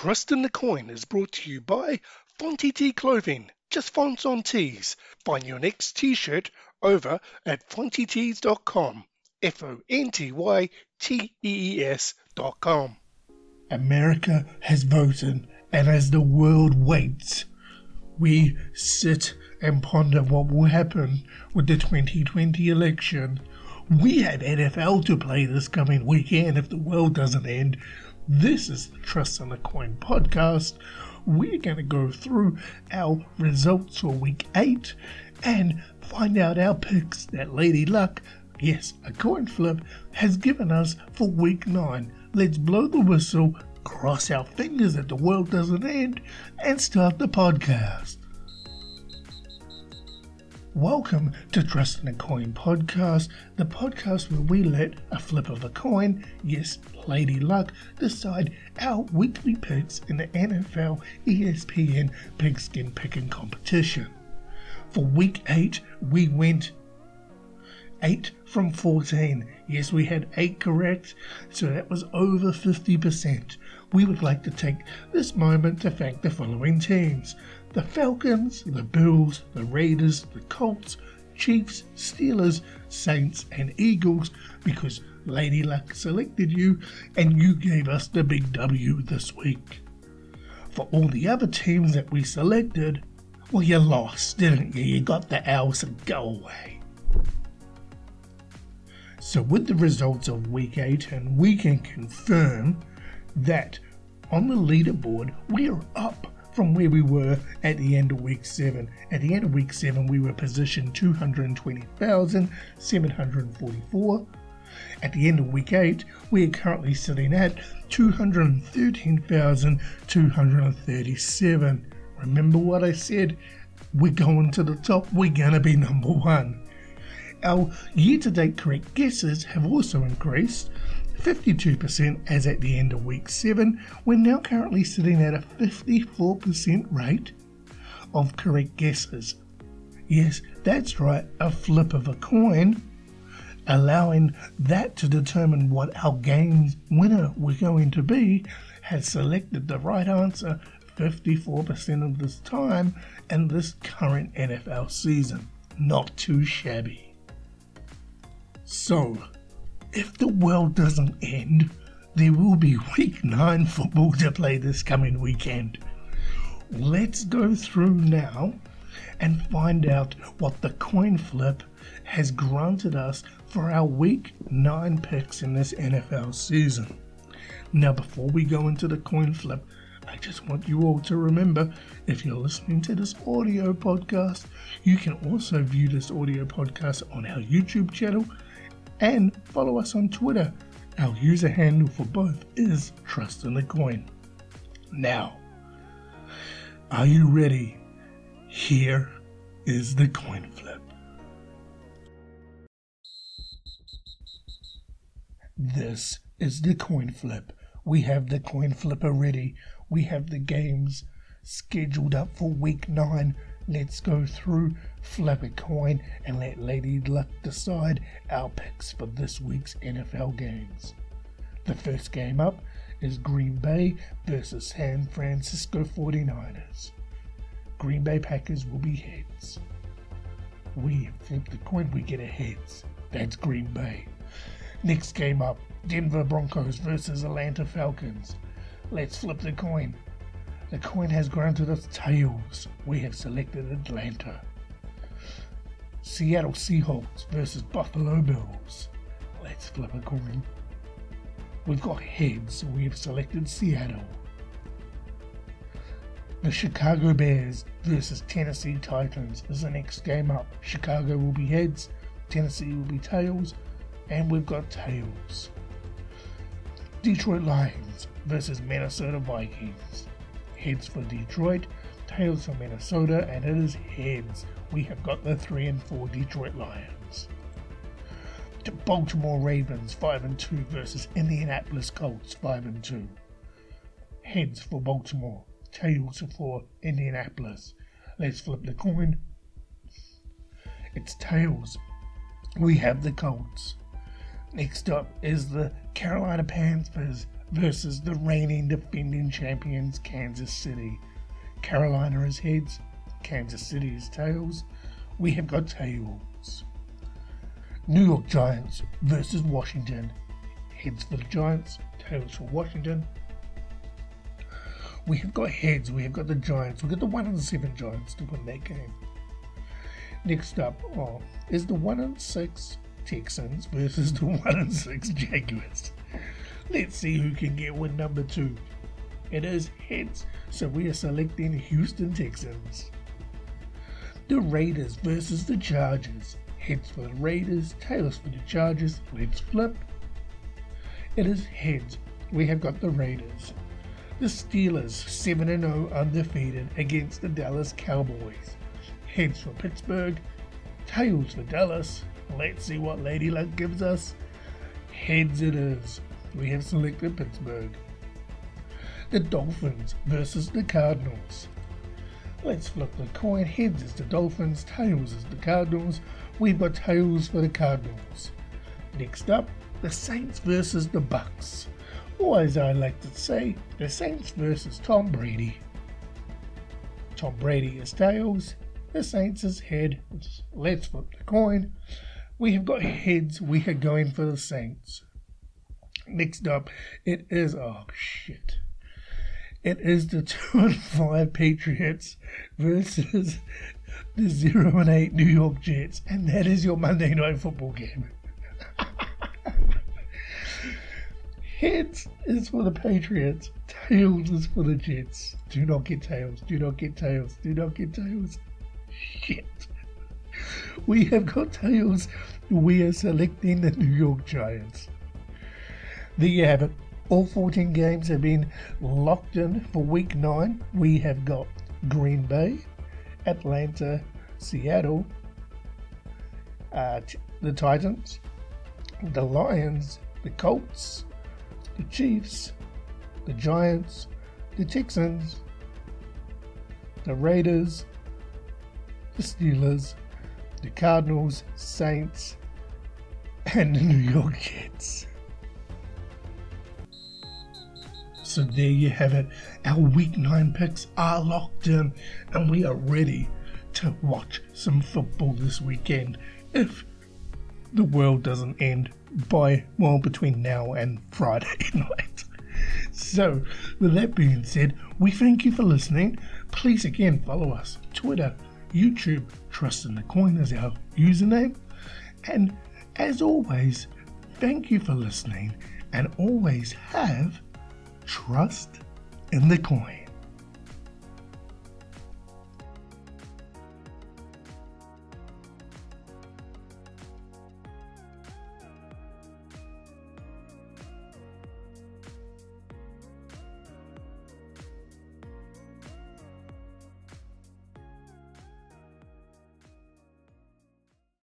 Trust in the Coin is brought to you by Fonty T Clothing, just fonts on tees. Find your next t-shirt over at fontytees.com. F-O-N-T-Y-T-E-E-S dot com. America has voted, and as the world waits, we sit and ponder what will happen with the 2020 election. We have NFL to play this coming weekend if the world doesn't end. This is the Trust on the Coin podcast. We're going to go through our results for week 8 and find out our picks that Lady Luck, yes, a coin flip, has given us for week 9. Let's blow the whistle, cross our fingers that the world doesn't end, and start the podcast. Welcome to Trust in a Coin podcast, the podcast where we let a flip of a coin, yes, Lady Luck, decide our weekly picks in the NFL ESPN Pigskin Picking Competition. For week 8, we went 8 from 14. Yes, we had 8 correct, so that was over 50%. We would like to take this moment to thank the following teams the Falcons, the Bills, the Raiders, the Colts, Chiefs, Steelers, Saints, and Eagles because Lady Luck selected you and you gave us the big W this week. For all the other teams that we selected, well, you lost, didn't you? You got the L, so go away. So, with the results of week 8, and we can confirm that on the leaderboard we are up from where we were at the end of week 7. At the end of week 7, we were positioned 220,744. At the end of week 8, we are currently sitting at 213,237. Remember what I said? We're going to the top, we're going to be number one. Our year to date correct guesses have also increased 52% as at the end of week 7. We're now currently sitting at a 54% rate of correct guesses. Yes, that's right, a flip of a coin, allowing that to determine what our game's winner we're going to be, has selected the right answer 54% of this time in this current NFL season. Not too shabby. So, if the world doesn't end, there will be week 9 football to play this coming weekend. Let's go through now and find out what the coin flip has granted us for our week 9 picks in this NFL season. Now, before we go into the coin flip, I just want you all to remember if you're listening to this audio podcast, you can also view this audio podcast on our YouTube channel and follow us on Twitter. Our user handle for both is Trust in the Coin. Now, are you ready? Here is the coin flip. This is the coin flip. We have the coin flipper ready. We have the games scheduled up for week 9 Let's go through, flip a coin, and let Lady Luck decide our picks for this week's NFL games. The first game up is Green Bay versus San Francisco 49ers. Green Bay Packers will be heads. We flip the coin, we get a heads. That's Green Bay. Next game up Denver Broncos versus Atlanta Falcons. Let's flip the coin. The coin has granted us tails. We have selected Atlanta. Seattle Seahawks versus Buffalo Bills. Let's flip a coin. We've got heads, so we have selected Seattle. The Chicago Bears versus Tennessee Titans is the next game up. Chicago will be heads, Tennessee will be tails, and we've got tails. Detroit Lions versus Minnesota Vikings heads for Detroit, tails for Minnesota, and it is heads. We have got the 3 and 4 Detroit Lions. The Baltimore Ravens 5 and 2 versus Indianapolis Colts 5 and 2. Heads for Baltimore, tails for Indianapolis. Let's flip the coin. It's tails. We have the Colts. Next up is the Carolina Panthers versus the reigning defending champions Kansas City. Carolina is heads, Kansas City is tails. We have got tails. New York Giants versus Washington. Heads for the Giants, tails for Washington. We have got heads, we have got the Giants, we've got the 1 and 7 Giants to win that game. Next up oh, is the 1 and 6 Texans versus the 1 and 6 Jaguars. Let's see who can get win number 2. It is heads, so we are selecting Houston Texans. The Raiders versus the Chargers. Heads for the Raiders, tails for the Chargers. Let's flip. It is heads. We have got the Raiders. The Steelers 7 0 undefeated against the Dallas Cowboys. Heads for Pittsburgh, tails for Dallas. Let's see what Lady Luck gives us. Heads it is. We have selected Pittsburgh. The Dolphins versus the Cardinals. Let's flip the coin. Heads is the Dolphins, tails is the Cardinals. We've got tails for the Cardinals. Next up, the Saints versus the Bucks or as I like to say, the Saints versus Tom Brady. Tom Brady is tails, the Saints is head. Let's flip the coin. We have got heads, we are going for the Saints. Next up, it is, oh shit. It is the 2 and 5 Patriots versus the 0 and 8 New York Jets, and that is your Monday Night Football game. Heads is for the Patriots. Tails is for the Jets. Do not get tails. Do not get tails. Do not get tails. Shit. We have got tails. We are selecting the New York Giants. There you have it. All 14 games have been locked in for week 9. We have got Green Bay, Atlanta, Seattle, uh, the Titans, the Lions, the Colts, the Chiefs, the Giants, the Texans, the Raiders, the Steelers, the Cardinals, Saints, and the New York Jets. So there you have it. Our week nine picks are locked in, and we are ready to watch some football this weekend if the world doesn't end by, well, between now and Friday night. So, with that being said, we thank you for listening. Please again follow us Twitter, YouTube, Trust in the Coin is our username. And as always, thank you for listening and always have trust in the coin.